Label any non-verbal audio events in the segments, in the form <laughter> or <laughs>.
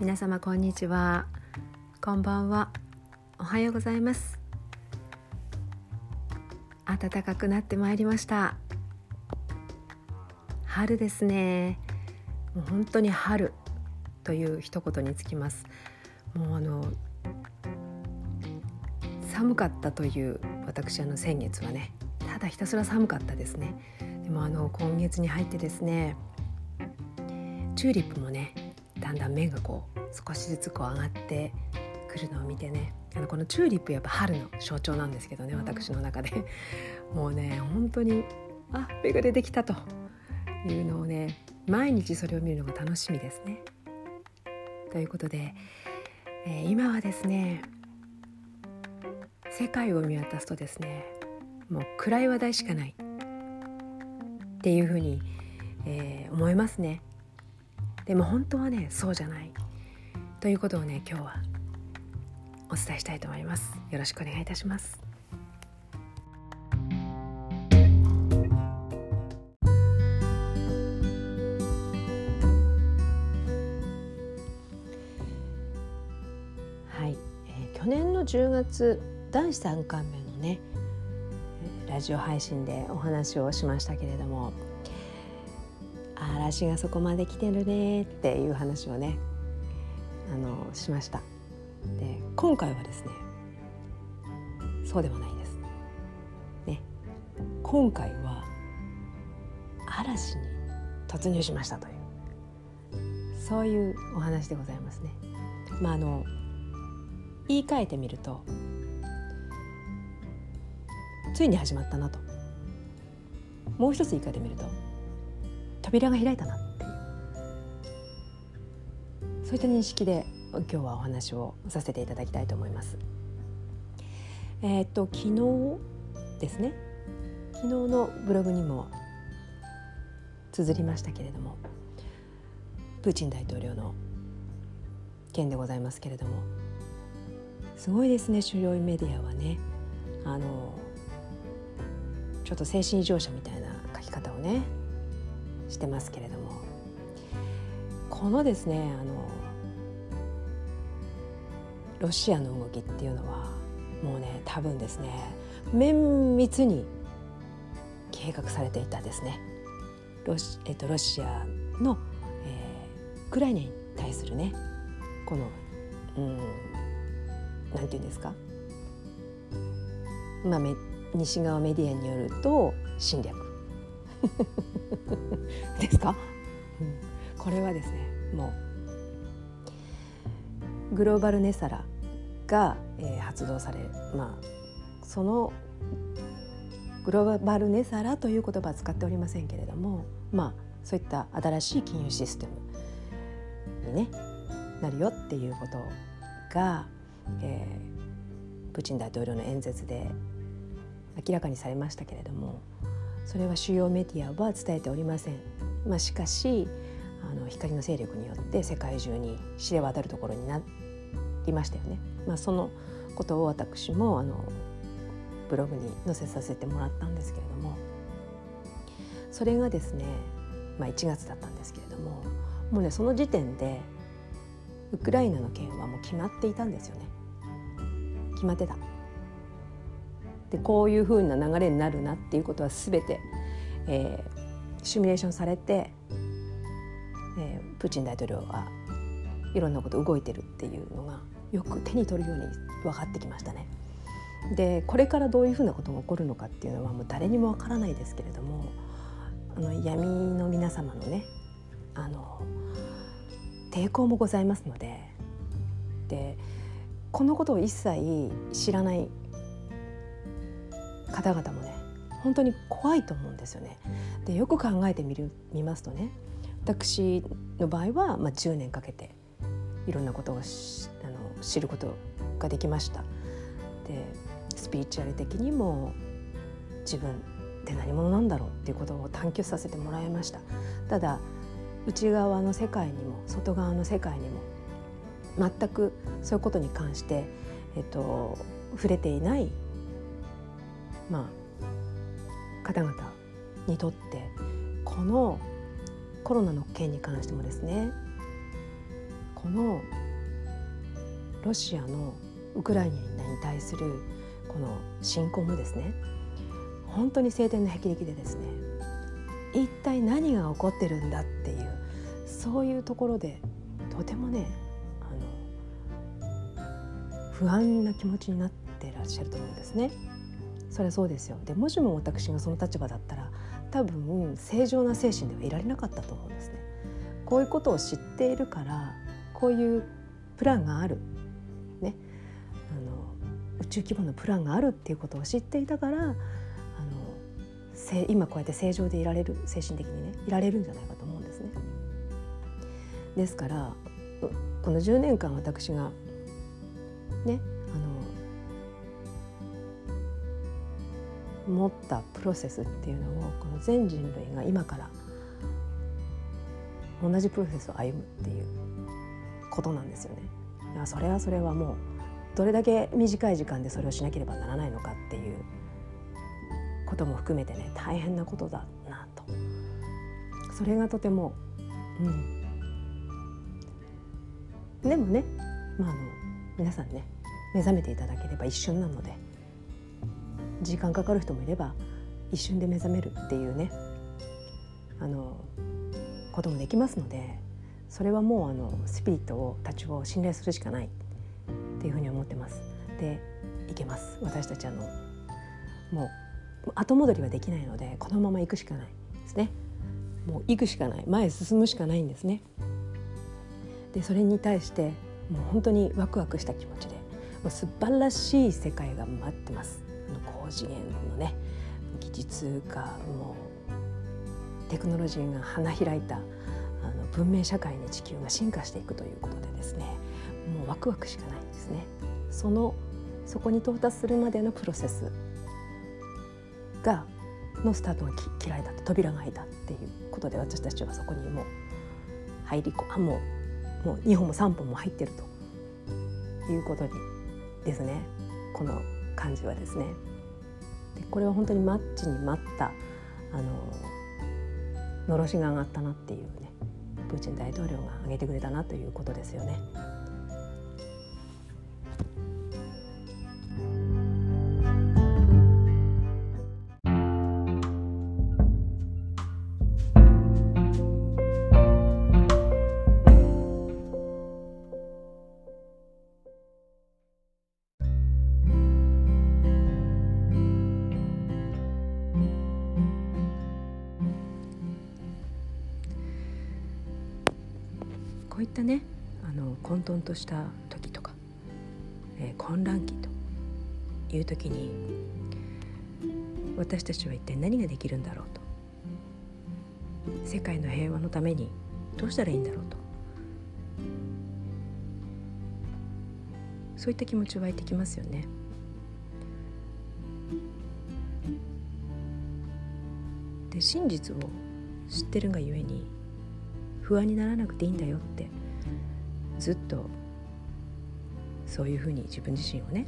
皆様こんにちは。こんばんは。おはようございます。暖かくなってまいりました。春ですね。もう本当に春という一言につきます。もうあの寒かったという私あの先月はねただひたすら寒かったですね。でもあの今月に入ってですねチューリップもねだんだん芽がこう少しずつこう上がってくるのを見てねあのこのチューリップやっぱ春の象徴なんですけどね私の中で <laughs> もうね本当にあ芽が出てきたというのをね毎日それを見るのが楽しみですね。ということで、えー、今はですね世界を見渡すとですねもう暗い話題しかないっていうふうに、えー、思いますね。でも本当はねそうじゃない。ということをね今日はお伝えしたいと思います。よろしくお願いいたします。はい、えー、去年の10月第3巻目のねラジオ配信でお話をしましたけれども嵐がそこまで来てるねっていう話をねあのしましたで今回はですねそうではないです。ね、今回は嵐に突入しましたというそういうお話でございますね。まああの言い換えてみるとついに始まったなともう一つ言い換えてみると扉が開いたなっていう。そういった認識で今日はお話をさせていただきたいと思います。えー、っと昨日ですね。昨日のブログにも綴りましたけれどもプーチン大統領の件でございますけれどもすごいですね主要メディアはね。あのちょっと精神異常者みたいな書き方をねしてますけれども。このですねあのロシアの動きっていうのはもうね多分ですね綿密に計画されていたですね。ロシ,、えっと、ロシアの、えー、ウクライナに対するねこのうんなんていうんですか？まあ西側メディアによると侵略。<laughs> ですか、うん、これはですねもうグローバルネサラが、えー、発動されまあそのグローバルネサラという言葉は使っておりませんけれどもまあそういった新しい金融システムに、ね、なるよっていうことが、えー、プーチン大統領の演説で明らかにされましたけれどもそれは主要メディアは伝えておりません。まあ、しかしあの光の勢力によって世界中に知れ渡るところになりましたよね。まあ、そのことを私もあのブログに載せさせてもらったんですけれどもそれがですね、まあ、1月だったんですけれどももうねその時点でウクライナの件はもう決まっていたんですよね決まってたでこういうふうな流れになるなっていうことは全て、えー、シミュレーションされて、えー、プーチン大統領はいろんなこと動いてるっていうのがよく手に取るように分かってきましたね。でこれからどういうふうなことが起こるのかっていうのはもう誰にもわからないですけれどもあの闇の皆様のねあの抵抗もございますのででこのことを一切知らない方々もね本当に怖いと思うんですよね。でよく考えてみる見ますとね私の場合は、まあ、10年かけていろんなことをあの知ることができました。でスピリチュアル的にも自分って何者なんだろうっていうことを探求させてもらいました。ただ内側の世界にも外側の世界にも全くそういうことに関して、えっと、触れていないまあ、方々にとってこのコロナの件に関してもですねこのロシアのウクライナに対するこの侵攻もですね本当に晴天の霹靂でですね一体何が起こってるんだっていうそういうところでとてもねあの不安な気持ちになってらっしゃると思うんですね。それはそうですよでもしも私がその立場だったら多分正常な精神ではいられなかったと思うんですね。こういうことを知っているからこういうプランがある、ね、あの宇宙規模のプランがあるっていうことを知っていたからあの今こうやって正常でいられる精神的にねいられるんじゃないかと思うんですね。ですからこの10年間私がね持ったプロセスっていうのをこの全人類が今から同じプロセスを歩むっていうことなんですよね。いやそれはそれはもうどれだけ短い時間でそれをしなければならないのかっていうことも含めてね大変なことだなとそれがとてもうんでもねまああの皆さんね目覚めていただければ一瞬なので時間かかる人もいれば一瞬で目覚めるっていうねあのこともできますのでそれはもうあのスピリットをたちを信頼するしかないっていうふうに思ってます。でいけます私たちあのもう後戻りはできないのでこのまま行くしかないですね。もう行くしかない前へ進むしかないんですね。でそれに対してもう本当にワクワクした気持ちでもう素晴らしい世界が待ってます。次元のね技術がもうテクノロジーが花開いたあの文明社会に地球が進化していくということでですねもうワクワクしかないんですね。そのそこに到達するまでのプロセスがのスタートが切られた扉が開いたっていうことで私たちはそこにもう入り込あもうもう2本も3本も入ってるということにですねこの感じはですねでこれは本当にマッチに待ったあののろしが上がったなっていうねプーチン大統領が挙げてくれたなということですよね。混沌とした時とか、えー、混乱期という時に私たちは一体何ができるんだろうと世界の平和のためにどうしたらいいんだろうとそういった気持ち湧いてきますよね。で真実を知ってるがゆえに不安にならなくていいんだよってずっとそういうふうに自分自身をね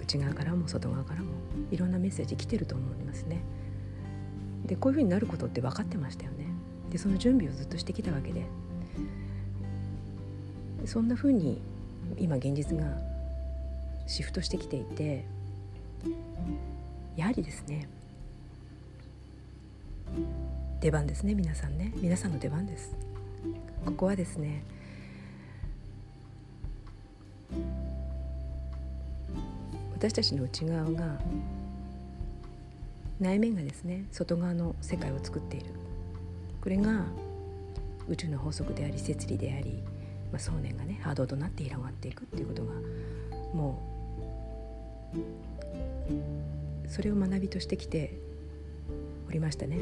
内側からも外側からもいろんなメッセージ来てると思いますね。でこういうふうになることって分かってましたよね。でその準備をずっとしてきたわけでそんなふうに今現実がシフトしてきていてやはりですね出番ですね皆さんね皆さんの出番ですここはですね私たちの内側が内面がですね外側の世界を作っているこれが宇宙の法則であり摂理であり、まあ、想念がね波動となって広がっていくっていうことがもうそれを学びとしてきておりましたね。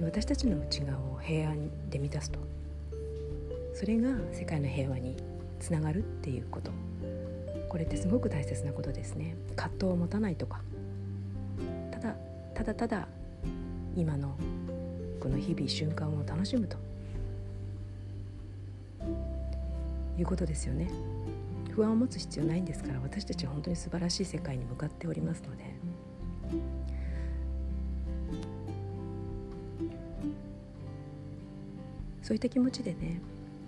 私たちの内側を平安で満たすとそれが世界の平和につながるっていうこと。これってすごく大切なことですね。葛藤を持たないとか。ただただただ今のこの日々瞬間を楽しむと。いうことですよね。不安を持つ必要ないんですから私たちは本当に素晴らしい世界に向かっておりますので。そういった気持ちでね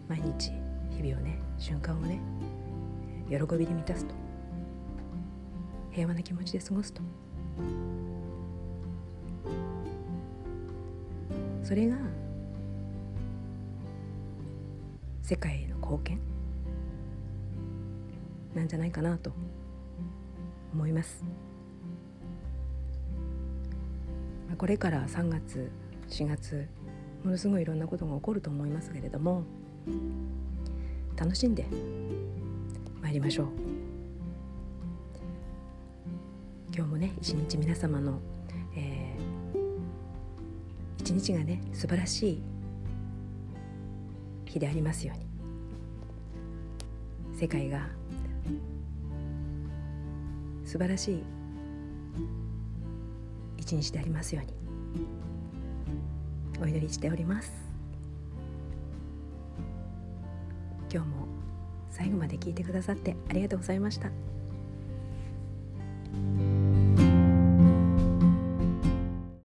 毎日日々をね瞬間をね喜びで満たすと。平和な気持ちで過ごすと。それが世界への貢献？なんじゃないかなと思います。これから3月4月ものすごいいろんなことが起こると思いますけれども楽しんで参りましょう。今日もね一日皆様の、えー、一日がね素晴らしい日でありますように。世界が素晴らしい一日でありますように。お祈りしております。今日も最後まで聞いてくださってありがとうございました。